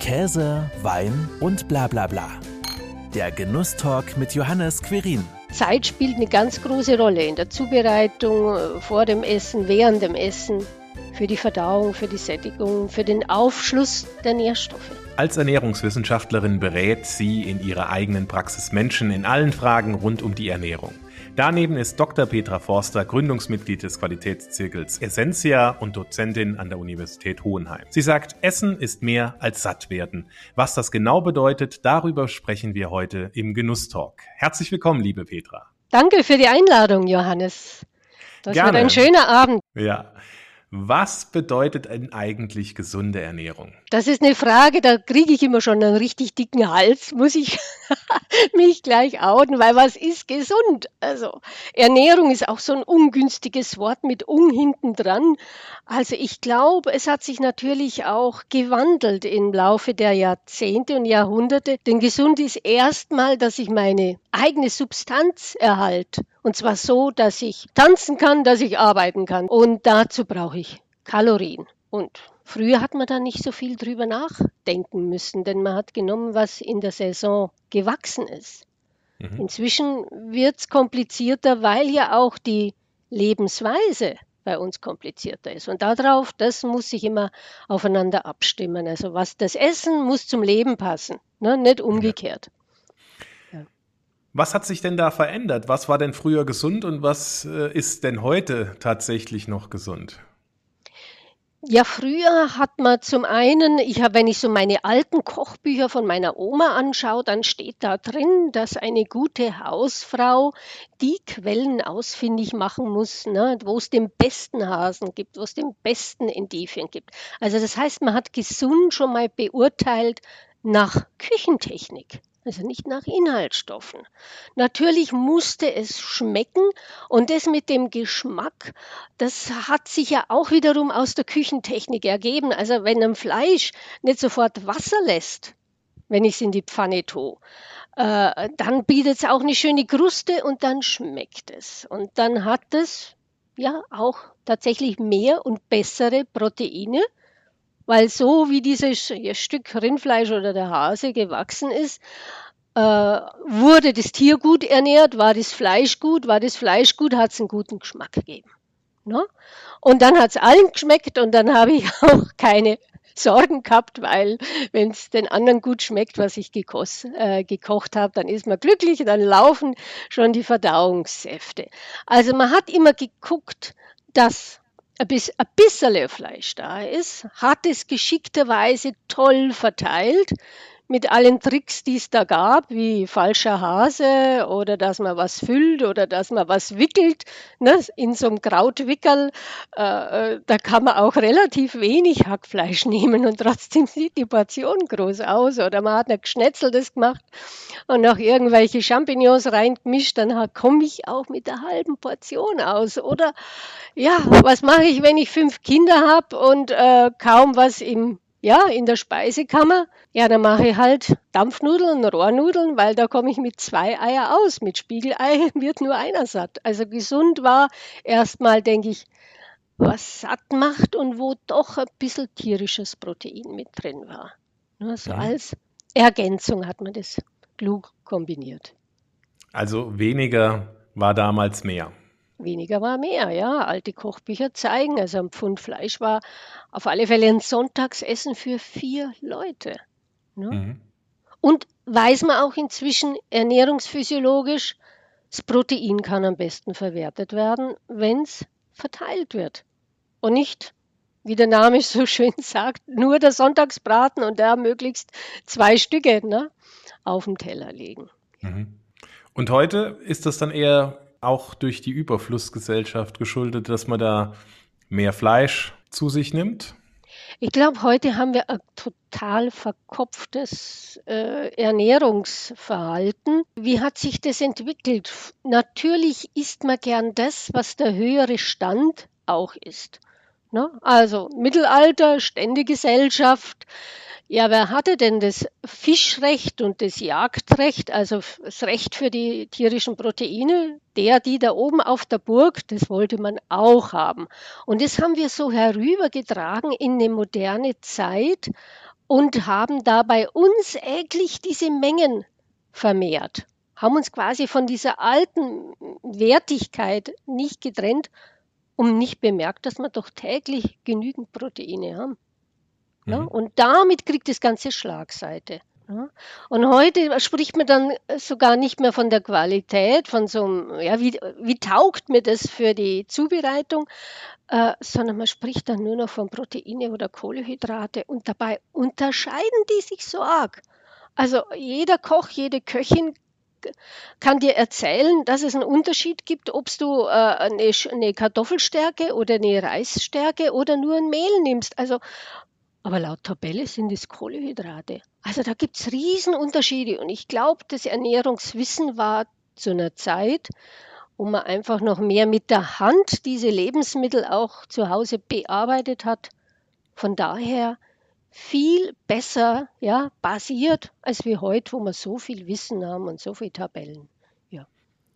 Käse, Wein und bla bla bla. Der Genusstalk mit Johannes Querin. Zeit spielt eine ganz große Rolle in der Zubereitung, äh, vor dem Essen, während dem Essen, für die Verdauung, für die Sättigung, für den Aufschluss der Nährstoffe. Als Ernährungswissenschaftlerin berät sie in ihrer eigenen Praxis Menschen in allen Fragen rund um die Ernährung. Daneben ist Dr. Petra Forster Gründungsmitglied des Qualitätszirkels Essentia und Dozentin an der Universität Hohenheim. Sie sagt, Essen ist mehr als satt werden. Was das genau bedeutet, darüber sprechen wir heute im Genusstalk. Herzlich willkommen, liebe Petra. Danke für die Einladung, Johannes. Das Gerne. wird ein schöner Abend. Ja. Was bedeutet denn eigentlich gesunde Ernährung? Das ist eine Frage, da kriege ich immer schon einen richtig dicken Hals, muss ich mich gleich outen, weil was ist gesund? Also Ernährung ist auch so ein ungünstiges Wort mit ung hinten dran. Also ich glaube, es hat sich natürlich auch gewandelt im Laufe der Jahrzehnte und Jahrhunderte. Denn gesund ist erstmal, dass ich meine eigene Substanz erhalte. Und zwar so, dass ich tanzen kann, dass ich arbeiten kann. Und dazu brauche ich Kalorien. Und früher hat man da nicht so viel drüber nachdenken müssen, denn man hat genommen, was in der Saison gewachsen ist. Mhm. Inzwischen wird es komplizierter, weil ja auch die Lebensweise bei uns komplizierter ist. Und darauf, das muss sich immer aufeinander abstimmen. Also was das Essen muss zum Leben passen, ne? nicht umgekehrt. Was hat sich denn da verändert? Was war denn früher gesund und was äh, ist denn heute tatsächlich noch gesund? Ja, früher hat man zum einen, ich habe, wenn ich so meine alten Kochbücher von meiner Oma anschaue, dann steht da drin, dass eine gute Hausfrau die Quellen ausfindig machen muss, ne, wo es den besten Hasen gibt, wo es den besten Endivien gibt. Also das heißt, man hat gesund schon mal beurteilt nach Küchentechnik also nicht nach Inhaltsstoffen. Natürlich musste es schmecken und das mit dem Geschmack, das hat sich ja auch wiederum aus der Küchentechnik ergeben. Also wenn ein Fleisch nicht sofort Wasser lässt, wenn ich es in die Pfanne tue, äh, dann bietet es auch eine schöne Kruste und dann schmeckt es. Und dann hat es ja auch tatsächlich mehr und bessere Proteine weil so wie dieses Stück Rindfleisch oder der Hase gewachsen ist, äh, wurde das Tier gut ernährt, war das Fleisch gut, war das Fleisch gut, hat es einen guten Geschmack gegeben. Ne? Und dann hat es allen geschmeckt und dann habe ich auch keine Sorgen gehabt, weil wenn es den anderen gut schmeckt, was ich gekos, äh, gekocht habe, dann ist man glücklich, dann laufen schon die Verdauungssäfte. Also man hat immer geguckt, dass ein bisschen Fleisch da ist, hat es geschickterweise toll verteilt mit allen Tricks, die es da gab, wie falscher Hase oder dass man was füllt oder dass man was wickelt, ne, in so einem Krautwickel, äh, äh, da kann man auch relativ wenig Hackfleisch nehmen und trotzdem sieht die Portion groß aus. Oder man hat ein Geschnetzeltes gemacht und noch irgendwelche Champignons reingemischt, dann komme ich auch mit der halben Portion aus. Oder ja, was mache ich, wenn ich fünf Kinder habe und äh, kaum was im ja, in der Speisekammer. Ja, dann mache ich halt Dampfnudeln, Rohrnudeln, weil da komme ich mit zwei Eier aus. Mit Spiegelei wird nur einer satt. Also gesund war erstmal, denke ich, was satt macht und wo doch ein bisschen tierisches Protein mit drin war. Nur so ja. als Ergänzung hat man das klug kombiniert. Also weniger war damals mehr weniger war mehr, ja. Alte Kochbücher zeigen, also ein Pfund Fleisch war auf alle Fälle ein Sonntagsessen für vier Leute. Ne? Mhm. Und weiß man auch inzwischen ernährungsphysiologisch, das Protein kann am besten verwertet werden, wenn es verteilt wird. Und nicht, wie der Name so schön sagt, nur der Sonntagsbraten und da möglichst zwei Stücke ne, auf dem Teller legen. Mhm. Und heute ist das dann eher auch durch die Überflussgesellschaft geschuldet, dass man da mehr Fleisch zu sich nimmt? Ich glaube, heute haben wir ein total verkopftes äh, Ernährungsverhalten. Wie hat sich das entwickelt? Natürlich isst man gern das, was der höhere Stand auch ist. Ne? Also Mittelalter, Ständegesellschaft, ja, wer hatte denn das Fischrecht und das Jagdrecht, also das Recht für die tierischen Proteine? Der, die da oben auf der Burg, das wollte man auch haben. Und das haben wir so herübergetragen in eine moderne Zeit. und haben dabei unsäglich diese Mengen vermehrt, haben uns quasi von dieser alten Wertigkeit nicht getrennt und nicht bemerkt, dass wir doch täglich genügend Proteine haben. Ja, mhm. und damit kriegt das Ganze Schlagseite. Ja. Und heute spricht man dann sogar nicht mehr von der Qualität, von so einem, ja, wie, wie taugt mir das für die Zubereitung, äh, sondern man spricht dann nur noch von Proteine oder Kohlenhydrate und dabei unterscheiden die sich so arg. Also jeder Koch, jede Köchin kann dir erzählen, dass es einen Unterschied gibt, ob du äh, eine, eine Kartoffelstärke oder eine Reisstärke oder nur ein Mehl nimmst. Also aber laut Tabelle sind es Kohlenhydrate. Also da gibt es Riesenunterschiede. Und ich glaube, das Ernährungswissen war zu einer Zeit, wo man einfach noch mehr mit der Hand diese Lebensmittel auch zu Hause bearbeitet hat. Von daher viel besser ja, basiert, als wir heute, wo wir so viel Wissen haben und so viele Tabellen. Ja.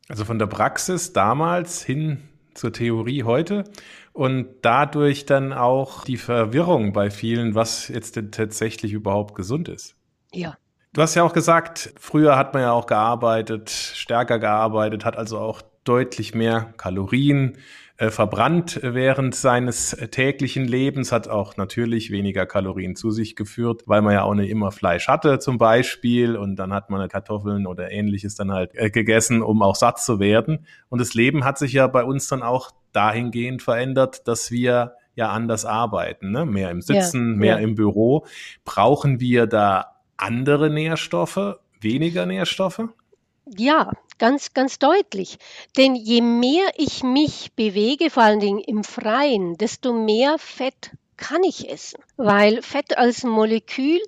Also von der Praxis damals hin zur Theorie heute und dadurch dann auch die Verwirrung bei vielen, was jetzt denn tatsächlich überhaupt gesund ist. Ja. Du hast ja auch gesagt, früher hat man ja auch gearbeitet, stärker gearbeitet, hat also auch deutlich mehr Kalorien äh, verbrannt während seines täglichen Lebens, hat auch natürlich weniger Kalorien zu sich geführt, weil man ja auch nicht immer Fleisch hatte zum Beispiel und dann hat man Kartoffeln oder ähnliches dann halt äh, gegessen, um auch satt zu werden. Und das Leben hat sich ja bei uns dann auch dahingehend verändert, dass wir ja anders arbeiten, ne? mehr im Sitzen, ja, mehr ja. im Büro. Brauchen wir da andere Nährstoffe, weniger Nährstoffe? Ja, ganz, ganz deutlich. Denn je mehr ich mich bewege, vor allen Dingen im Freien, desto mehr Fett kann ich essen. Weil Fett als Molekül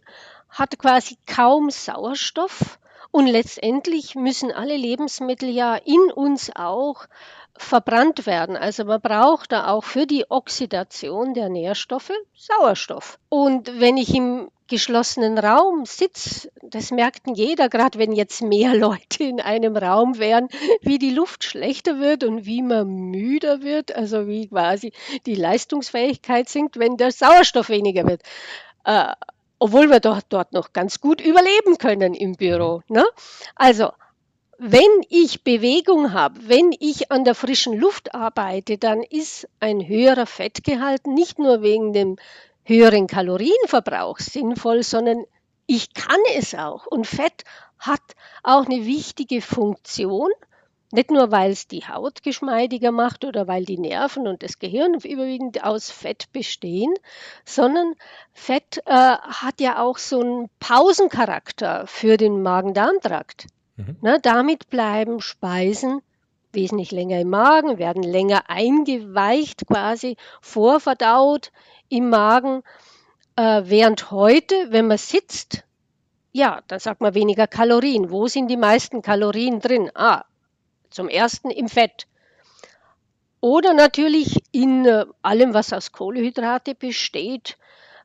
hat quasi kaum Sauerstoff und letztendlich müssen alle Lebensmittel ja in uns auch verbrannt werden. Also man braucht da auch für die Oxidation der Nährstoffe Sauerstoff. Und wenn ich im geschlossenen Raum sitze, das merkt jeder, gerade wenn jetzt mehr Leute in einem Raum wären, wie die Luft schlechter wird und wie man müder wird, also wie quasi die Leistungsfähigkeit sinkt, wenn der Sauerstoff weniger wird. Äh, obwohl wir doch dort noch ganz gut überleben können im Büro. Ne? Also wenn ich Bewegung habe, wenn ich an der frischen Luft arbeite, dann ist ein höherer Fettgehalt nicht nur wegen dem höheren Kalorienverbrauch sinnvoll, sondern ich kann es auch. Und Fett hat auch eine wichtige Funktion, nicht nur weil es die Haut geschmeidiger macht oder weil die Nerven und das Gehirn überwiegend aus Fett bestehen, sondern Fett äh, hat ja auch so einen Pausencharakter für den Magen-Darm-Trakt. Mhm. Na, damit bleiben Speisen wesentlich länger im Magen, werden länger eingeweicht, quasi vorverdaut im Magen. Äh, während heute, wenn man sitzt, ja, dann sagt man weniger Kalorien. Wo sind die meisten Kalorien drin? Ah, zum ersten im Fett. Oder natürlich in äh, allem, was aus Kohlenhydrate besteht.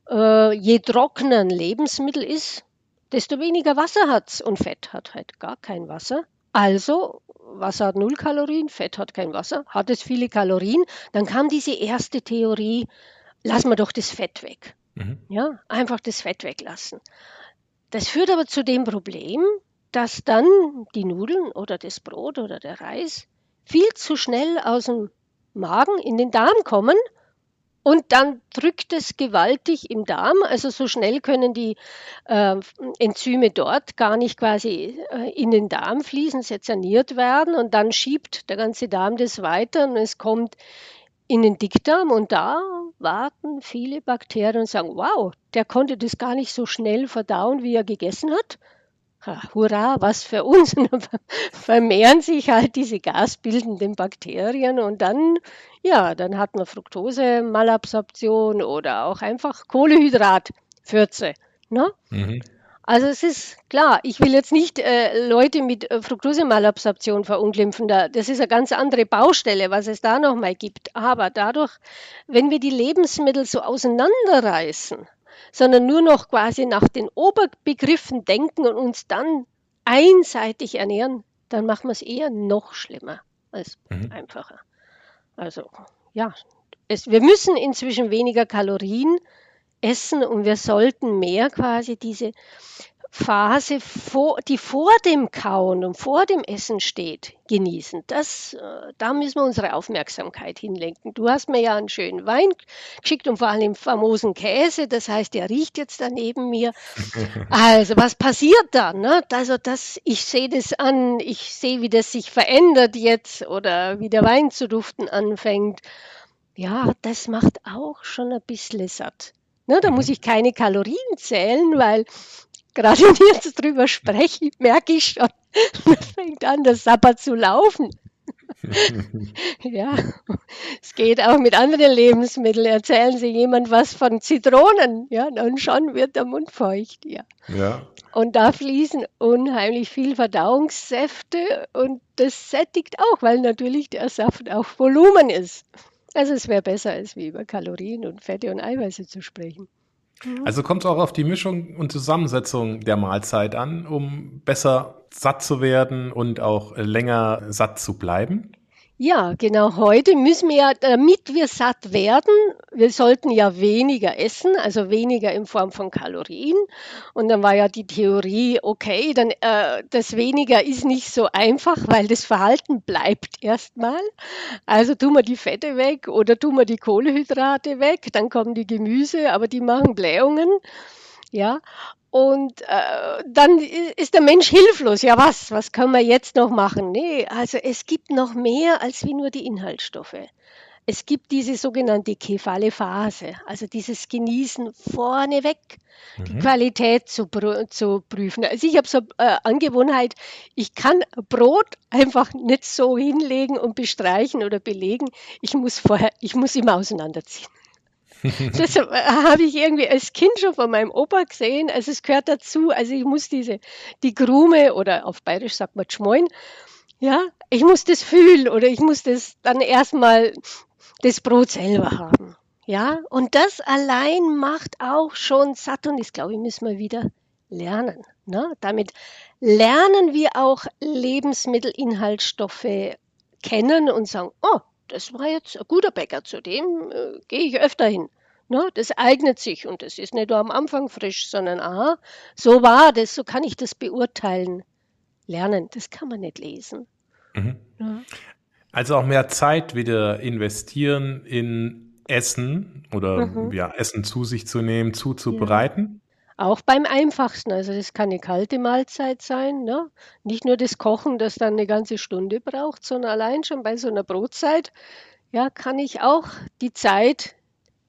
Äh, je trockener ein Lebensmittel ist, desto weniger Wasser hat es und Fett hat halt gar kein Wasser. Also Wasser hat null Kalorien, Fett hat kein Wasser, hat es viele Kalorien. Dann kam diese erste Theorie, lassen wir doch das Fett weg. Mhm. Ja, einfach das Fett weglassen. Das führt aber zu dem Problem, dass dann die Nudeln oder das Brot oder der Reis viel zu schnell aus dem Magen in den Darm kommen und dann drückt es gewaltig im Darm. Also so schnell können die äh, Enzyme dort gar nicht quasi äh, in den Darm fließen, sezerniert werden und dann schiebt der ganze Darm das weiter und es kommt in den Dickdarm und da warten viele Bakterien und sagen, wow, der konnte das gar nicht so schnell verdauen, wie er gegessen hat hurra, was für uns. vermehren sich halt diese gasbildenden Bakterien und dann, ja, dann hat man Fructose, Malabsorption oder auch einfach Kohlehydratfürze. Ne? Mhm. Also es ist klar, ich will jetzt nicht äh, Leute mit äh, Fructose-Malabsorption verunglimpfen. Da, das ist eine ganz andere Baustelle, was es da nochmal gibt. Aber dadurch, wenn wir die Lebensmittel so auseinanderreißen, sondern nur noch quasi nach den Oberbegriffen denken und uns dann einseitig ernähren, dann machen wir es eher noch schlimmer als mhm. einfacher. Also ja, es, wir müssen inzwischen weniger Kalorien Essen und wir sollten mehr quasi diese Phase, vor, die vor dem Kauen und vor dem Essen steht, genießen. Das, äh, da müssen wir unsere Aufmerksamkeit hinlenken. Du hast mir ja einen schönen Wein geschickt und vor allem den famosen Käse. Das heißt, der riecht jetzt da neben mir. Also, was passiert dann? Ne? Also, das, ich sehe das an, ich sehe, wie das sich verändert jetzt oder wie der Wein zu duften anfängt. Ja, das macht auch schon ein bisschen satt. Ne, da muss mhm. ich keine Kalorien zählen, weil gerade wenn ich jetzt drüber spreche, merke ich schon, es fängt an, das Sabbat zu laufen. ja, es geht auch mit anderen Lebensmitteln. Erzählen Sie jemand was von Zitronen, ja, und schon wird der Mund feucht, ja. ja. Und da fließen unheimlich viel Verdauungssäfte und das sättigt auch, weil natürlich der Saft auch Volumen ist. Also es wäre besser, als wie über Kalorien und Fette und Eiweiße zu sprechen. Mhm. Also kommt es auch auf die Mischung und Zusammensetzung der Mahlzeit an, um besser satt zu werden und auch länger satt zu bleiben? Ja, genau. Heute müssen wir ja, damit wir satt werden, wir sollten ja weniger essen, also weniger in Form von Kalorien. Und dann war ja die Theorie, okay, dann äh, das weniger ist nicht so einfach, weil das Verhalten bleibt erstmal. Also tun wir die Fette weg oder tun wir die Kohlehydrate weg, dann kommen die Gemüse, aber die machen Blähungen. Ja, und äh, dann ist der Mensch hilflos. Ja, was? Was können wir jetzt noch machen? Nee, also es gibt noch mehr als wie nur die Inhaltsstoffe. Es gibt diese sogenannte kephale Phase, also dieses Genießen vorneweg, mhm. die Qualität zu, zu prüfen. Also ich habe so äh, Angewohnheit, ich kann Brot einfach nicht so hinlegen und bestreichen oder belegen. Ich muss vorher, ich muss immer auseinanderziehen. das äh, habe ich irgendwie als Kind schon von meinem Opa gesehen. Also es gehört dazu. Also ich muss diese, die Krume oder auf Bayerisch sagt man Schmoin, ja, ich muss das fühlen oder ich muss das dann erstmal das Brot selber haben. Ja, und das allein macht auch schon satt und das glaube ich müssen wir wieder lernen. Ne? Damit lernen wir auch Lebensmittelinhaltsstoffe kennen und sagen, oh, das war jetzt ein guter Bäcker, zu dem äh, gehe ich öfter hin. Ne, das eignet sich und das ist nicht nur am Anfang frisch, sondern aha, so war das, so kann ich das beurteilen. Lernen, das kann man nicht lesen. Mhm. Ja. Also auch mehr Zeit wieder investieren in Essen oder mhm. ja, Essen zu sich zu nehmen, zuzubereiten. Auch beim einfachsten, also das kann eine kalte Mahlzeit sein, ne? nicht nur das Kochen, das dann eine ganze Stunde braucht, sondern allein schon bei so einer Brotzeit, ja, kann ich auch die Zeit,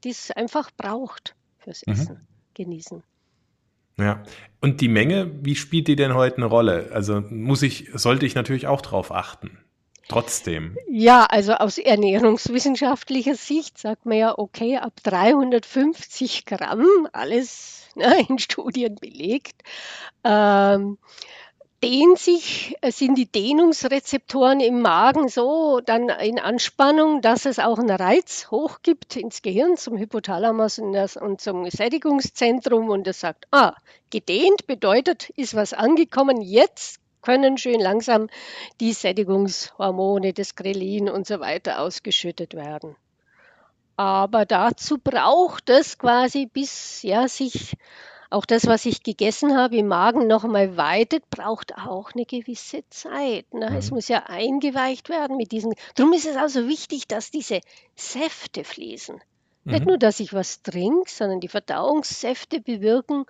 die es einfach braucht fürs mhm. Essen, mhm. genießen. Ja, und die Menge, wie spielt die denn heute eine Rolle? Also muss ich, sollte ich natürlich auch drauf achten. Trotzdem. Ja, also aus ernährungswissenschaftlicher Sicht sagt man ja, okay, ab 350 Gramm, alles ne, in Studien belegt, ähm, dehnt sich, äh, sind die Dehnungsrezeptoren im Magen so dann in Anspannung, dass es auch einen Reiz hochgibt ins Gehirn zum Hypothalamus und, das, und zum Sättigungszentrum und es sagt, ah, gedehnt bedeutet, ist was angekommen, jetzt können schön langsam die Sättigungshormone, das Grelin und so weiter ausgeschüttet werden. Aber dazu braucht es quasi, bis ja sich auch das, was ich gegessen habe, im Magen noch einmal weitet, braucht auch eine gewisse Zeit. Ne? Mhm. Es muss ja eingeweicht werden mit diesen. Darum ist es also wichtig, dass diese Säfte fließen. Mhm. Nicht nur, dass ich was trinke, sondern die Verdauungssäfte bewirken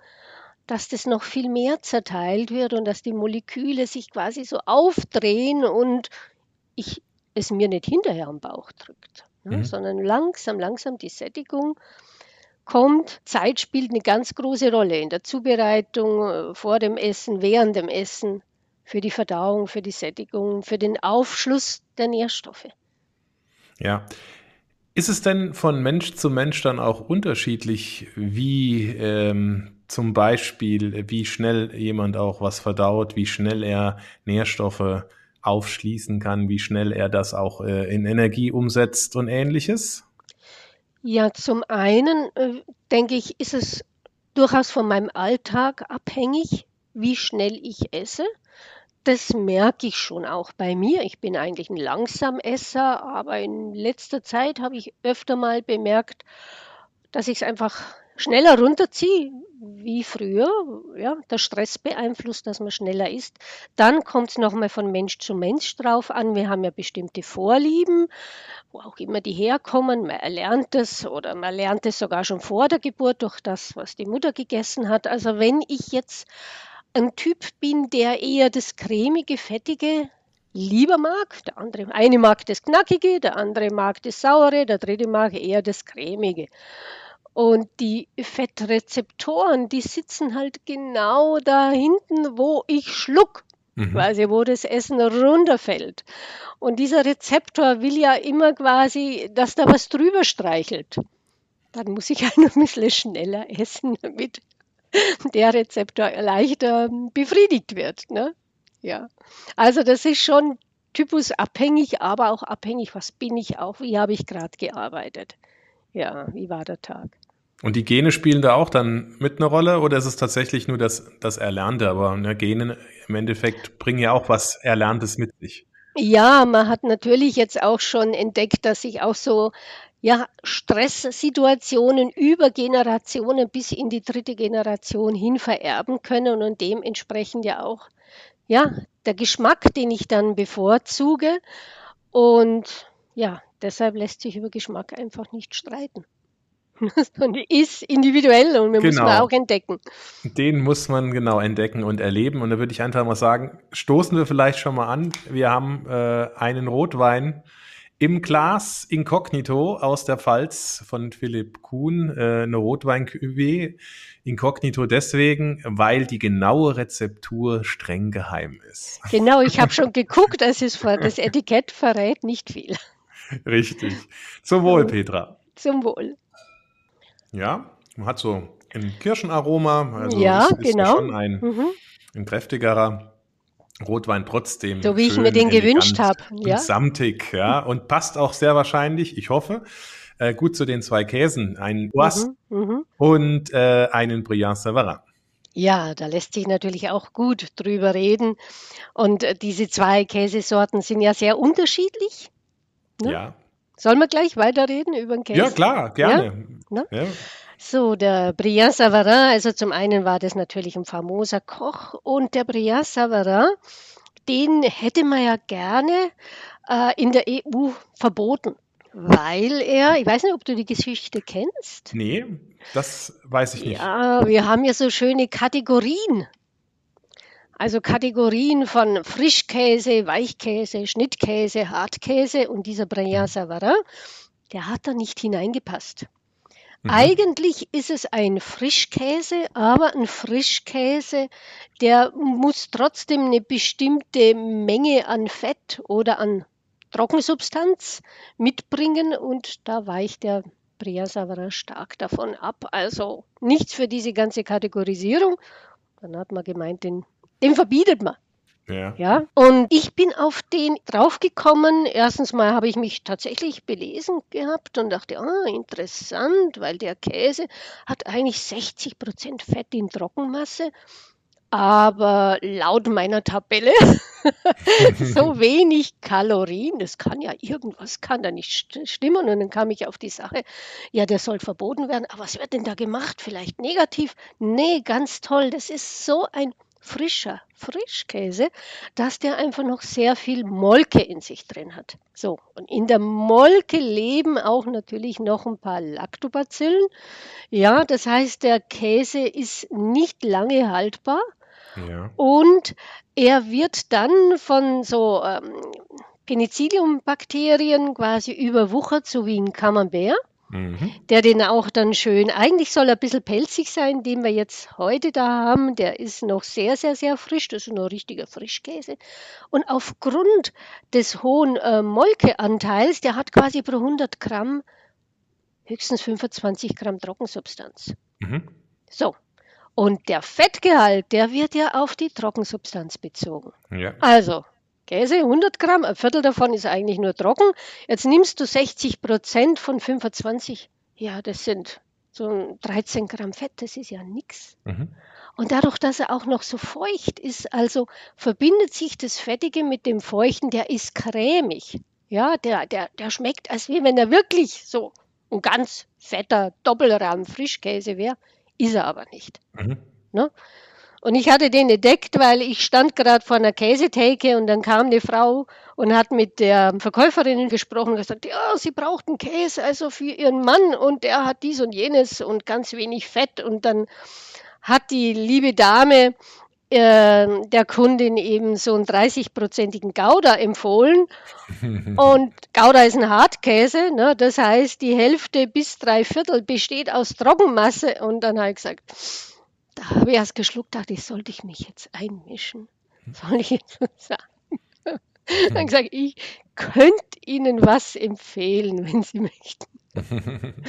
dass das noch viel mehr zerteilt wird und dass die Moleküle sich quasi so aufdrehen und ich es mir nicht hinterher am Bauch drückt, ne, mhm. sondern langsam, langsam die Sättigung kommt. Zeit spielt eine ganz große Rolle in der Zubereitung, äh, vor dem Essen, während dem Essen, für die Verdauung, für die Sättigung, für den Aufschluss der Nährstoffe. Ja. Ist es denn von Mensch zu Mensch dann auch unterschiedlich, wie ähm, zum Beispiel, wie schnell jemand auch was verdaut, wie schnell er Nährstoffe aufschließen kann, wie schnell er das auch äh, in Energie umsetzt und ähnliches? Ja, zum einen äh, denke ich, ist es durchaus von meinem Alltag abhängig, wie schnell ich esse. Das merke ich schon auch bei mir. Ich bin eigentlich ein Langsamesser, aber in letzter Zeit habe ich öfter mal bemerkt, dass ich es einfach schneller runterziehe wie früher. Ja, der Stress beeinflusst, dass man schneller isst. Dann kommt es nochmal von Mensch zu Mensch drauf an. Wir haben ja bestimmte Vorlieben, wo auch immer die herkommen. Man erlernt es oder man lernt es sogar schon vor der Geburt durch das, was die Mutter gegessen hat. Also wenn ich jetzt ein Typ bin, der eher das cremige, fettige lieber mag. Der andere, eine mag das Knackige, der andere mag das Saure, der dritte mag eher das Cremige. Und die Fettrezeptoren, die sitzen halt genau da hinten, wo ich schluck, mhm. quasi wo das Essen runterfällt. Und dieser Rezeptor will ja immer quasi, dass da was drüber streichelt. Dann muss ich halt ein bisschen schneller essen, damit der Rezeptor leichter befriedigt wird. Ne? Ja, also das ist schon typusabhängig, aber auch abhängig, was bin ich auch, wie habe ich gerade gearbeitet. Ja, wie war der Tag? Und die Gene spielen da auch dann mit eine Rolle oder ist es tatsächlich nur das, das Erlernte? Aber ne, Gene im Endeffekt bringen ja auch was Erlerntes mit sich. Ja, man hat natürlich jetzt auch schon entdeckt, dass sich auch so ja, Stresssituationen über Generationen bis in die dritte Generation hin vererben können und dementsprechend ja auch ja, der Geschmack, den ich dann bevorzuge. Und ja, deshalb lässt sich über Geschmack einfach nicht streiten. und ist individuell und wir genau. muss man auch entdecken. Den muss man genau entdecken und erleben. Und da würde ich einfach mal sagen, stoßen wir vielleicht schon mal an. Wir haben äh, einen Rotwein im Glas Inkognito aus der Pfalz von Philipp Kuhn, äh, eine rotwein -Cuvée. Inkognito deswegen, weil die genaue Rezeptur streng geheim ist. Genau, ich habe schon geguckt, das, ist, das Etikett verrät nicht viel. Richtig. Zum Wohl, Petra. Zum Wohl. Ja, man hat so ein Kirschenaroma, also ja, ist, ist genau. schon ein, mhm. ein kräftigerer Rotwein trotzdem. So wie ich mir den gewünscht habe. Ja. Samtig, ja. Und passt auch sehr wahrscheinlich, ich hoffe, äh, gut zu den zwei Käsen. Einen Oise mhm, mhm, und äh, einen Brillant Savarin. Ja, da lässt sich natürlich auch gut drüber reden. Und äh, diese zwei Käsesorten sind ja sehr unterschiedlich. Ne? Ja. Sollen wir gleich weiterreden über den Käse? Ja, klar, gerne. Ja? Ja. So, der Brillant Savarin, also zum einen war das natürlich ein famoser Koch und der Brillant Savarin, den hätte man ja gerne äh, in der EU verboten, weil er, ich weiß nicht, ob du die Geschichte kennst. Nee, das weiß ich nicht. Ja, wir haben ja so schöne Kategorien also Kategorien von Frischkäse, Weichkäse, Schnittkäse, Hartkäse und dieser Brillant Savarin, der hat da nicht hineingepasst. Mhm. Eigentlich ist es ein Frischkäse, aber ein Frischkäse, der muss trotzdem eine bestimmte Menge an Fett oder an Trockensubstanz mitbringen und da weicht der Savarin stark davon ab. Also nichts für diese ganze Kategorisierung. Dann hat man gemeint, den den verbietet man. Ja. ja. Und ich bin auf den draufgekommen. Erstens mal habe ich mich tatsächlich belesen gehabt und dachte, ah, interessant, weil der Käse hat eigentlich 60 Prozent Fett in Trockenmasse. Aber laut meiner Tabelle so wenig Kalorien, das kann ja irgendwas, kann da nicht stimmen. Und dann kam ich auf die Sache, ja, der soll verboten werden. Aber was wird denn da gemacht? Vielleicht negativ? Nee, ganz toll. Das ist so ein frischer Frischkäse, dass der einfach noch sehr viel Molke in sich drin hat. So, und in der Molke leben auch natürlich noch ein paar Lactobacillen. Ja, das heißt, der Käse ist nicht lange haltbar. Ja. Und er wird dann von so ähm, Penicillium-Bakterien quasi überwuchert, so wie ein Camembert. Mhm. Der den auch dann schön, eigentlich soll er ein bisschen pelzig sein, den wir jetzt heute da haben. Der ist noch sehr, sehr, sehr frisch. Das ist noch richtiger Frischkäse. Und aufgrund des hohen äh, Molkeanteils, der hat quasi pro 100 Gramm höchstens 25 Gramm Trockensubstanz. Mhm. So. Und der Fettgehalt, der wird ja auf die Trockensubstanz bezogen. Ja. Also, Käse 100 Gramm, ein Viertel davon ist eigentlich nur trocken. Jetzt nimmst du 60 Prozent von 25. Ja, das sind so 13 Gramm Fett, das ist ja nichts. Mhm. Und dadurch, dass er auch noch so feucht ist, also verbindet sich das Fettige mit dem Feuchten, der ist cremig. Ja, der, der, der schmeckt, als wie wenn er wirklich so ein ganz fetter Doppelrahmen Frischkäse wäre. Ist er aber nicht. Mhm. Ne? Und ich hatte den entdeckt, weil ich stand gerade vor einer Käsetheke und dann kam eine Frau und hat mit der Verkäuferin gesprochen und gesagt, ja, sie braucht einen Käse, also für ihren Mann und der hat dies und jenes und ganz wenig Fett. Und dann hat die liebe Dame äh, der Kundin eben so einen 30-prozentigen Gouda empfohlen. Und Gouda ist ein Hartkäse, ne? das heißt, die Hälfte bis drei Viertel besteht aus Trockenmasse. Und dann habe ich gesagt, da habe ich erst geschluckt, dachte ich, sollte ich mich jetzt einmischen? Soll ich jetzt was sagen? Dann gesagt, ich könnte Ihnen was empfehlen, wenn Sie möchten.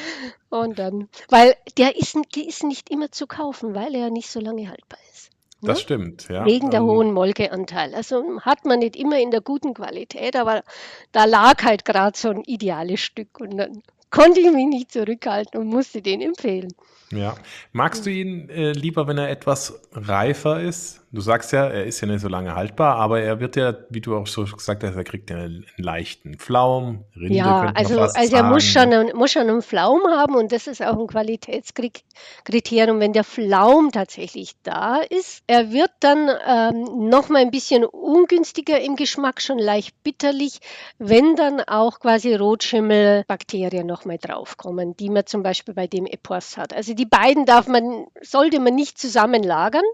Und dann, weil der ist, der ist nicht immer zu kaufen, weil er nicht so lange haltbar ist. Das ne? stimmt, ja. Wegen der ähm, hohen Molkeanteil. Also hat man nicht immer in der guten Qualität, aber da lag halt gerade so ein ideales Stück und dann konnte ich mich nicht zurückhalten und musste den empfehlen. Ja. Magst du ihn äh, lieber, wenn er etwas reifer ist? Du sagst ja, er ist ja nicht so lange haltbar, aber er wird ja, wie du auch so gesagt hast, er kriegt ja einen, leichten Pflaum. Rinde ja, also, also er muss schon, einen, muss schon einen Pflaum haben und das ist auch ein Qualitätskriterium. Wenn der Pflaum tatsächlich da ist, er wird dann ähm, noch mal ein bisschen ungünstiger im Geschmack, schon leicht bitterlich, wenn dann auch quasi Rotschimmelbakterien noch mal draufkommen, die man zum Beispiel bei dem Epos hat. Also die beiden darf man, sollte man nicht zusammen lagern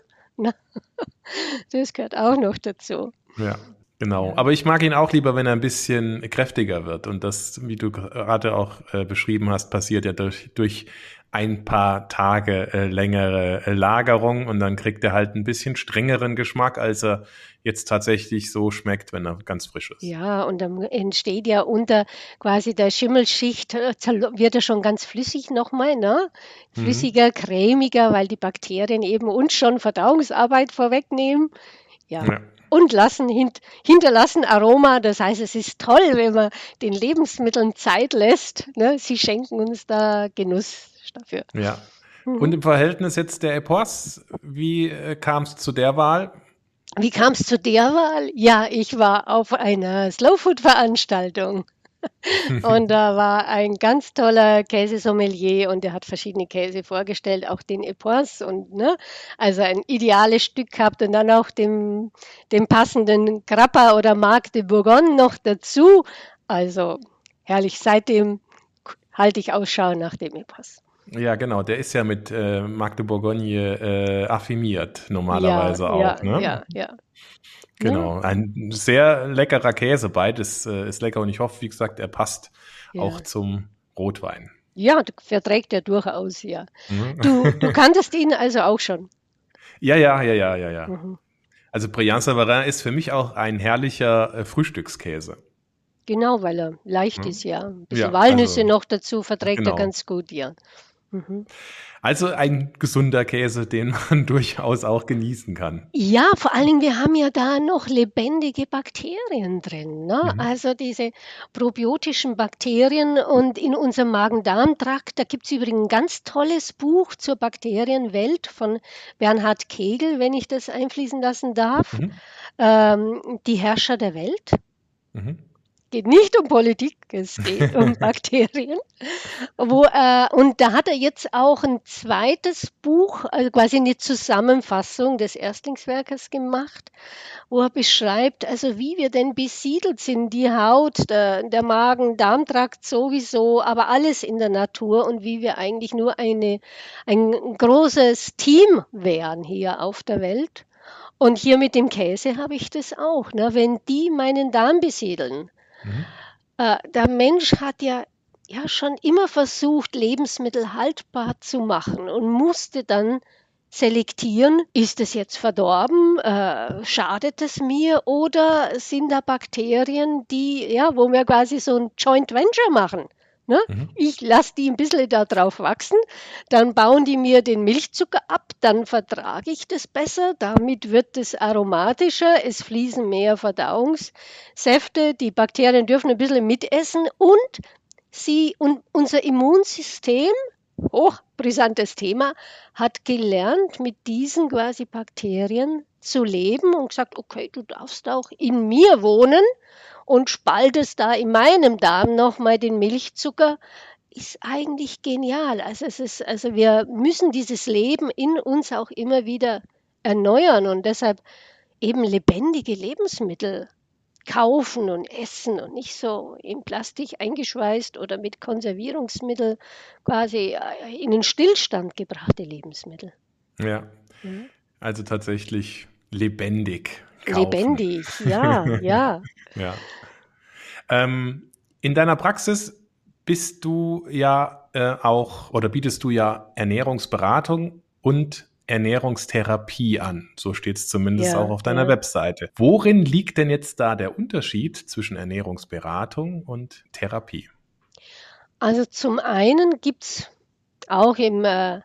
Das gehört auch noch dazu. Ja. Genau, aber ich mag ihn auch lieber, wenn er ein bisschen kräftiger wird. Und das, wie du gerade auch äh, beschrieben hast, passiert ja durch, durch ein paar Tage äh, längere äh, Lagerung und dann kriegt er halt ein bisschen strengeren Geschmack, als er jetzt tatsächlich so schmeckt, wenn er ganz frisch ist. Ja, und dann entsteht ja unter quasi der Schimmelschicht, äh, wird er schon ganz flüssig nochmal, ne? Mhm. Flüssiger, mhm. cremiger, weil die Bakterien eben uns schon Verdauungsarbeit vorwegnehmen. ja. ja und lassen hint, hinterlassen Aroma. Das heißt, es ist toll, wenn man den Lebensmitteln Zeit lässt. Ne? Sie schenken uns da Genuss dafür. Ja. Mhm. Und im Verhältnis jetzt der Epos, wie äh, kam es zu der Wahl? Wie kam es zu der Wahl? Ja, ich war auf einer Slowfood-Veranstaltung. und da war ein ganz toller Käsesommelier und der hat verschiedene Käse vorgestellt, auch den Epos und ne, also ein ideales Stück gehabt und dann auch dem, dem passenden Grappa oder Marc de Bourgogne noch dazu. Also herrlich, seitdem halte ich Ausschau nach dem Epos. Ja, genau, der ist ja mit äh, Marc de Bourgogne äh, affirmiert, normalerweise ja, auch. Ja, ne? ja, ja. Genau, ein sehr leckerer Käse, beides äh, ist lecker und ich hoffe, wie gesagt, er passt ja. auch zum Rotwein. Ja, verträgt er durchaus, ja. Mhm. Du, du kanntest ihn also auch schon. Ja, ja, ja, ja, ja, ja. Mhm. Also Brillant Savarin ist für mich auch ein herrlicher äh, Frühstückskäse. Genau, weil er leicht mhm. ist, ja. Ein bisschen ja, Walnüsse also, noch dazu verträgt genau. er ganz gut, ja. Mhm. Also ein gesunder Käse, den man durchaus auch genießen kann. Ja, vor allen Dingen, wir haben ja da noch lebendige Bakterien drin. Ne? Mhm. Also diese probiotischen Bakterien und in unserem Magen-Darm-Trakt, da gibt es übrigens ein ganz tolles Buch zur Bakterienwelt von Bernhard Kegel, wenn ich das einfließen lassen darf. Mhm. Ähm, die Herrscher der Welt. Mhm geht nicht um Politik, es geht um Bakterien. Wo, äh, und da hat er jetzt auch ein zweites Buch, also quasi eine Zusammenfassung des Erstlingswerkes gemacht, wo er beschreibt, also wie wir denn besiedelt sind, die Haut, der, der Magen, Darmtrakt sowieso, aber alles in der Natur und wie wir eigentlich nur eine, ein großes Team wären hier auf der Welt. Und hier mit dem Käse habe ich das auch. Ne? Wenn die meinen Darm besiedeln, Mhm. Äh, der Mensch hat ja, ja schon immer versucht, Lebensmittel haltbar zu machen und musste dann selektieren, ist es jetzt verdorben, äh, schadet es mir oder sind da Bakterien, die, ja, wo wir quasi so ein Joint Venture machen. Ne? Mhm. Ich lasse die ein bisschen da drauf wachsen, dann bauen die mir den Milchzucker ab, dann vertrage ich das besser, damit wird es aromatischer, es fließen mehr Verdauungssäfte, die Bakterien dürfen ein bisschen mitessen und sie und unser Immunsystem, hochbrisantes Thema, hat gelernt, mit diesen quasi Bakterien zu leben und gesagt, okay, du darfst auch in mir wohnen und spaltest da in meinem Darm nochmal den Milchzucker ist eigentlich genial. Also es ist, also wir müssen dieses Leben in uns auch immer wieder erneuern und deshalb eben lebendige Lebensmittel kaufen und essen und nicht so in Plastik eingeschweißt oder mit Konservierungsmittel quasi äh, in den Stillstand gebrachte Lebensmittel. Ja. Mhm. Also tatsächlich lebendig. Kaufen. Lebendig, ja, ja. ja. Ähm, in deiner Praxis bist du ja äh, auch oder bietest du ja Ernährungsberatung und Ernährungstherapie an. So steht es zumindest ja, auch auf deiner ja. Webseite. Worin liegt denn jetzt da der Unterschied zwischen Ernährungsberatung und Therapie? Also zum einen gibt es auch im äh,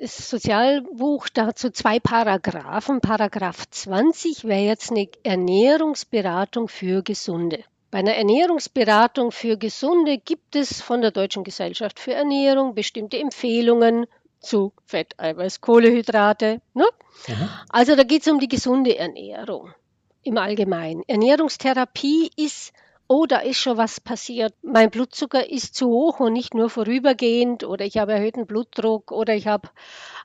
Sozialbuch dazu zwei Paragraphen. Paragraph 20 wäre jetzt eine Ernährungsberatung für Gesunde. Bei einer Ernährungsberatung für Gesunde gibt es von der Deutschen Gesellschaft für Ernährung bestimmte Empfehlungen zu Fett, Eiweiß, Kohlehydrate. Ne? Mhm. Also da geht es um die gesunde Ernährung im Allgemeinen. Ernährungstherapie ist oh, da ist schon was passiert. Mein Blutzucker ist zu hoch und nicht nur vorübergehend oder ich habe erhöhten Blutdruck oder ich habe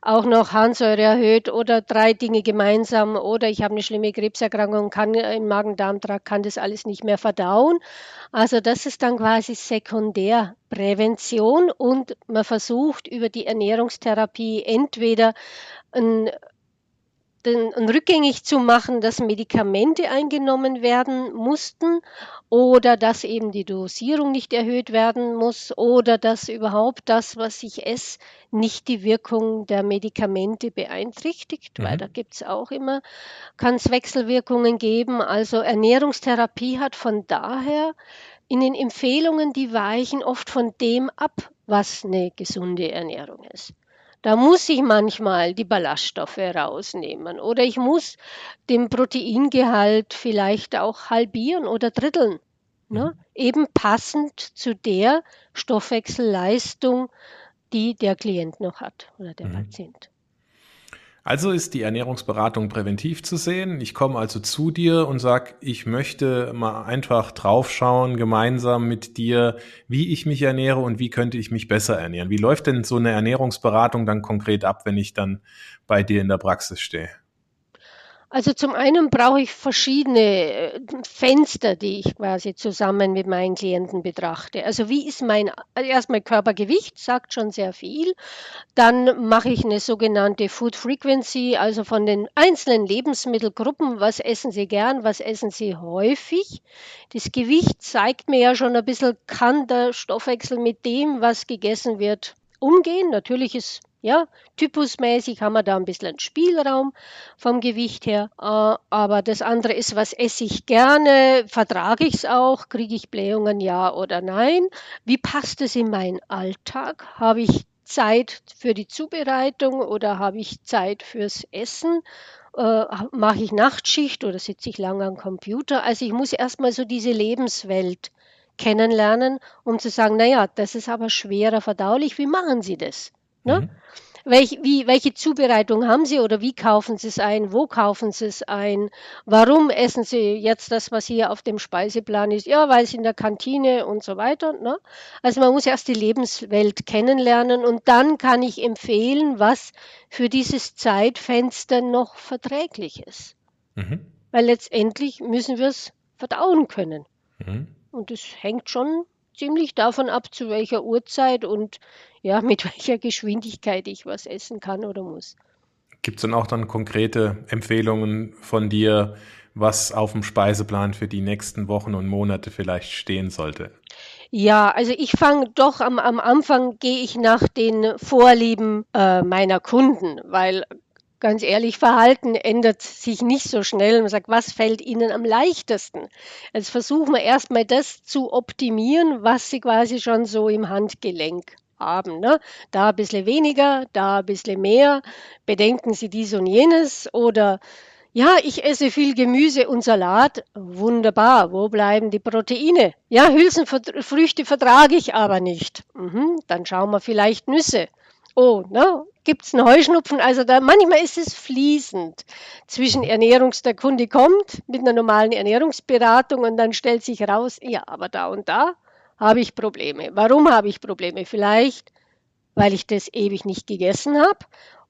auch noch Harnsäure erhöht oder drei Dinge gemeinsam oder ich habe eine schlimme Krebserkrankung, kann im Magen-Darm-Trakt, kann das alles nicht mehr verdauen. Also das ist dann quasi Sekundärprävention und man versucht über die Ernährungstherapie entweder ein den, rückgängig zu machen, dass Medikamente eingenommen werden mussten oder dass eben die Dosierung nicht erhöht werden muss oder dass überhaupt das, was ich esse, nicht die Wirkung der Medikamente beeinträchtigt, mhm. weil da gibt es auch immer, kann es Wechselwirkungen geben. Also Ernährungstherapie hat von daher in den Empfehlungen, die weichen oft von dem ab, was eine gesunde Ernährung ist. Da muss ich manchmal die Ballaststoffe rausnehmen oder ich muss den Proteingehalt vielleicht auch halbieren oder dritteln. Ne? Mhm. Eben passend zu der Stoffwechselleistung, die der Klient noch hat oder der mhm. Patient. Also ist die Ernährungsberatung präventiv zu sehen. Ich komme also zu dir und sage, ich möchte mal einfach draufschauen, gemeinsam mit dir, wie ich mich ernähre und wie könnte ich mich besser ernähren. Wie läuft denn so eine Ernährungsberatung dann konkret ab, wenn ich dann bei dir in der Praxis stehe? Also zum einen brauche ich verschiedene äh, Fenster, die ich quasi zusammen mit meinen Klienten betrachte. Also wie ist mein, also erstmal Körpergewicht, sagt schon sehr viel. Dann mache ich eine sogenannte Food Frequency, also von den einzelnen Lebensmittelgruppen, was essen Sie gern, was essen Sie häufig. Das Gewicht zeigt mir ja schon ein bisschen, kann der Stoffwechsel mit dem, was gegessen wird, umgehen. Natürlich ist ja, typusmäßig haben wir da ein bisschen Spielraum vom Gewicht her. Äh, aber das andere ist, was esse ich gerne? Vertrage ich es auch? Kriege ich Blähungen, ja oder nein? Wie passt es in meinen Alltag? Habe ich Zeit für die Zubereitung oder habe ich Zeit fürs Essen? Äh, mache ich Nachtschicht oder sitze ich lange am Computer? Also ich muss erstmal so diese Lebenswelt kennenlernen, um zu sagen, naja, das ist aber schwerer verdaulich. Wie machen Sie das? Ne? Mhm. Welch, wie, welche Zubereitung haben Sie oder wie kaufen Sie es ein? Wo kaufen Sie es ein? Warum essen Sie jetzt das, was hier auf dem Speiseplan ist? Ja, weil es in der Kantine und so weiter. Ne? Also man muss erst die Lebenswelt kennenlernen und dann kann ich empfehlen, was für dieses Zeitfenster noch verträglich ist. Mhm. Weil letztendlich müssen wir es verdauen können. Mhm. Und es hängt schon ziemlich davon ab, zu welcher Uhrzeit und ja, mit welcher Geschwindigkeit ich was essen kann oder muss. Gibt es dann auch dann konkrete Empfehlungen von dir, was auf dem Speiseplan für die nächsten Wochen und Monate vielleicht stehen sollte? Ja, also ich fange doch am, am Anfang gehe ich nach den Vorlieben äh, meiner Kunden, weil ganz ehrlich, Verhalten ändert sich nicht so schnell. Man sagt, was fällt Ihnen am leichtesten? Jetzt versuchen wir erstmal das zu optimieren, was Sie quasi schon so im Handgelenk haben. Ne? Da ein bisschen weniger, da ein bisschen mehr. Bedenken Sie dies und jenes oder ja, ich esse viel Gemüse und Salat. Wunderbar. Wo bleiben die Proteine? Ja, Hülsenfrüchte vertrage ich aber nicht. Mhm, dann schauen wir vielleicht Nüsse. Oh, ne? Gibt es einen Heuschnupfen? Also da manchmal ist es fließend zwischen Ernährungs, der Kunde kommt mit einer normalen Ernährungsberatung und dann stellt sich raus, ja, aber da und da habe ich Probleme. Warum habe ich Probleme? Vielleicht, weil ich das ewig nicht gegessen habe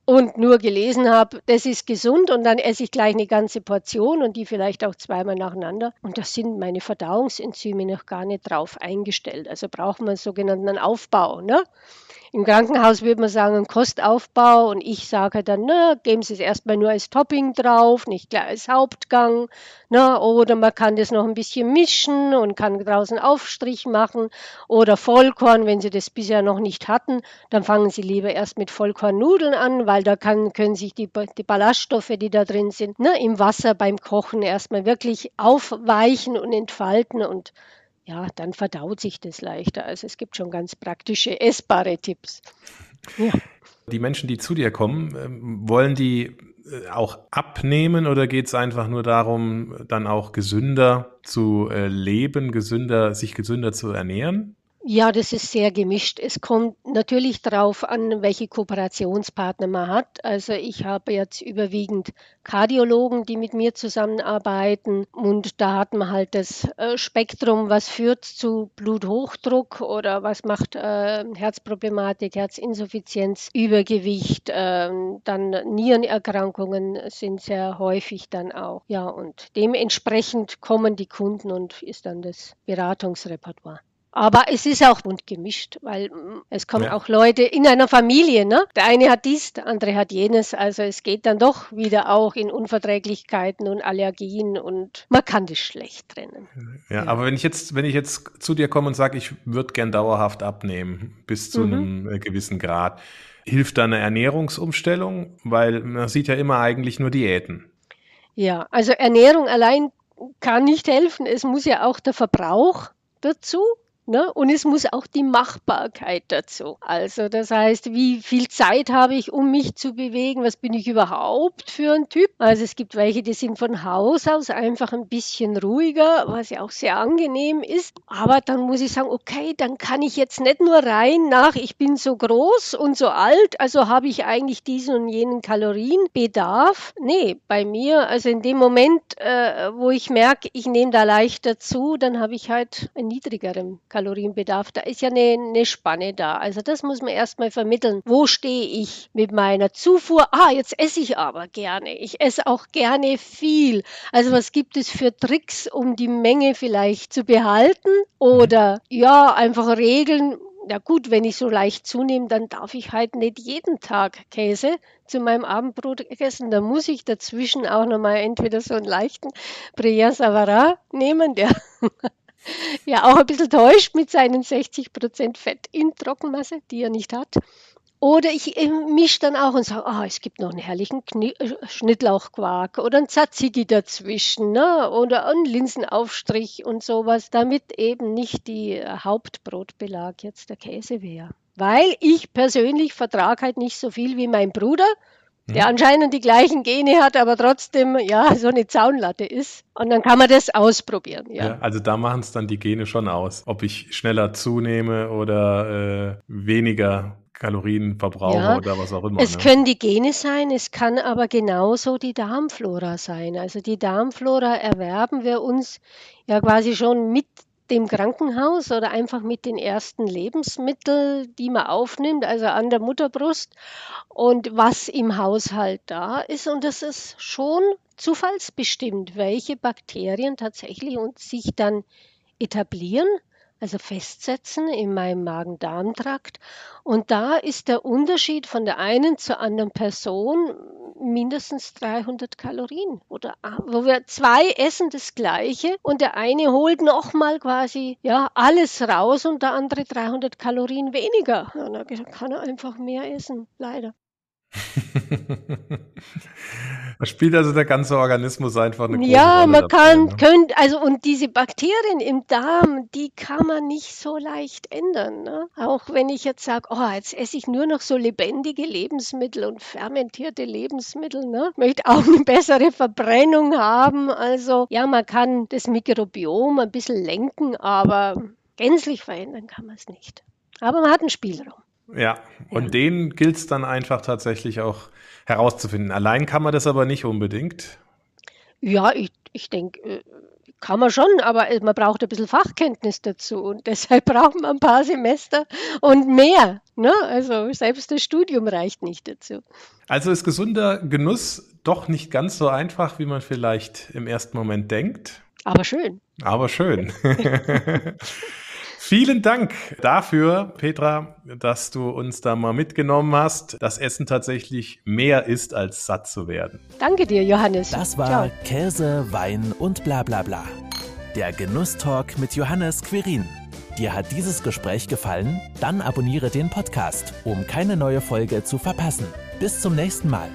und nur gelesen habe, das ist gesund und dann esse ich gleich eine ganze Portion und die vielleicht auch zweimal nacheinander. Und da sind meine Verdauungsenzyme noch gar nicht drauf eingestellt. Also braucht man einen sogenannten Aufbau. Ne? Im Krankenhaus würde man sagen, ein Kostaufbau und ich sage dann, na, geben Sie es erstmal nur als Topping drauf, nicht gleich als Hauptgang. Na, oder man kann das noch ein bisschen mischen und kann draußen Aufstrich machen oder Vollkorn, wenn Sie das bisher noch nicht hatten, dann fangen Sie lieber erst mit Vollkornnudeln an, weil da kann, können sich die, die Ballaststoffe, die da drin sind, ne, im Wasser beim Kochen erstmal wirklich aufweichen und entfalten und ja, dann verdaut sich das leichter. Also es gibt schon ganz praktische, essbare Tipps. Ja. Die Menschen, die zu dir kommen, ähm, wollen die äh, auch abnehmen oder geht es einfach nur darum, dann auch gesünder zu äh, leben, gesünder, sich gesünder zu ernähren? Ja, das ist sehr gemischt. Es kommt natürlich darauf an, welche Kooperationspartner man hat. Also ich habe jetzt überwiegend Kardiologen, die mit mir zusammenarbeiten und da hat man halt das äh, Spektrum, was führt zu Bluthochdruck oder was macht äh, Herzproblematik, Herzinsuffizienz, Übergewicht, äh, dann Nierenerkrankungen sind sehr häufig dann auch. Ja, und dementsprechend kommen die Kunden und ist dann das Beratungsrepertoire. Aber es ist auch bunt gemischt, weil mm, es kommen ja. auch Leute in einer Familie. Ne? Der eine hat dies, der andere hat jenes. Also es geht dann doch wieder auch in Unverträglichkeiten und Allergien und man kann das schlecht trennen. Ja, ja. aber wenn ich jetzt, wenn ich jetzt zu dir komme und sage, ich würde gern dauerhaft abnehmen bis zu mhm. einem äh, gewissen Grad, hilft da eine Ernährungsumstellung? Weil man sieht ja immer eigentlich nur Diäten. Ja, also Ernährung allein kann nicht helfen. Es muss ja auch der Verbrauch dazu Ne? Und es muss auch die Machbarkeit dazu. Also das heißt, wie viel Zeit habe ich, um mich zu bewegen? Was bin ich überhaupt für ein Typ? Also es gibt welche, die sind von Haus aus einfach ein bisschen ruhiger, was ja auch sehr angenehm ist. Aber dann muss ich sagen, okay, dann kann ich jetzt nicht nur rein nach, ich bin so groß und so alt, also habe ich eigentlich diesen und jenen Kalorienbedarf. Nee, bei mir, also in dem Moment, äh, wo ich merke, ich nehme da leichter zu, dann habe ich halt einen niedrigeren Kalorienbedarf, da ist ja eine, eine Spanne da. Also das muss man erstmal vermitteln. Wo stehe ich mit meiner Zufuhr? Ah, jetzt esse ich aber gerne. Ich esse auch gerne viel. Also was gibt es für Tricks, um die Menge vielleicht zu behalten? Oder ja, einfach Regeln, ja gut, wenn ich so leicht zunehme, dann darf ich halt nicht jeden Tag Käse zu meinem Abendbrot essen. Da muss ich dazwischen auch nochmal entweder so einen leichten Brillant Savara nehmen, der ja auch ein bisschen täuscht mit seinen 60% Fett in Trockenmasse, die er nicht hat. Oder ich mische dann auch und sage, ah, es gibt noch einen herrlichen Knie äh, Schnittlauchquark oder ein Tzatziki dazwischen ne? oder einen Linsenaufstrich und sowas, damit eben nicht die äh, Hauptbrotbelag jetzt der Käse wäre. Weil ich persönlich vertrage halt nicht so viel wie mein Bruder, der anscheinend die gleichen Gene hat, aber trotzdem ja so eine Zaunlatte ist. Und dann kann man das ausprobieren. Ja, ja also da machen es dann die Gene schon aus, ob ich schneller zunehme oder äh, weniger Kalorien verbrauche ja, oder was auch immer. Es ne? können die Gene sein, es kann aber genauso die Darmflora sein. Also die Darmflora erwerben wir uns ja quasi schon mit dem Krankenhaus oder einfach mit den ersten Lebensmitteln, die man aufnimmt, also an der Mutterbrust und was im Haushalt da ist. Und das ist schon zufallsbestimmt, welche Bakterien tatsächlich und sich dann etablieren also festsetzen in meinem Magen-Darm-Trakt. Und da ist der Unterschied von der einen zur anderen Person mindestens 300 Kalorien. Oder ah, wo wir zwei essen das Gleiche und der eine holt nochmal quasi ja alles raus und der andere 300 Kalorien weniger. Ja, dann kann er einfach mehr essen, leider. da spielt also der ganze Organismus einfach eine große Ja, Rolle man dabei, kann, ne? könnt, also und diese Bakterien im Darm, die kann man nicht so leicht ändern. Ne? Auch wenn ich jetzt sage, oh, jetzt esse ich nur noch so lebendige Lebensmittel und fermentierte Lebensmittel, ne? möchte auch eine bessere Verbrennung haben. Also ja, man kann das Mikrobiom ein bisschen lenken, aber gänzlich verändern kann man es nicht. Aber man hat einen Spielraum. Ja, und ja. den gilt es dann einfach tatsächlich auch herauszufinden. Allein kann man das aber nicht unbedingt. Ja, ich, ich denke, äh, kann man schon, aber man braucht ein bisschen Fachkenntnis dazu und deshalb braucht man ein paar Semester und mehr. Ne? Also selbst das Studium reicht nicht dazu. Also ist gesunder Genuss doch nicht ganz so einfach, wie man vielleicht im ersten Moment denkt. Aber schön. Aber schön. Vielen Dank dafür, Petra, dass du uns da mal mitgenommen hast, dass Essen tatsächlich mehr ist, als satt zu werden. Danke dir, Johannes. Das war Ciao. Käse, Wein und bla bla bla. Der Genusstalk mit Johannes Quirin. Dir hat dieses Gespräch gefallen? Dann abonniere den Podcast, um keine neue Folge zu verpassen. Bis zum nächsten Mal.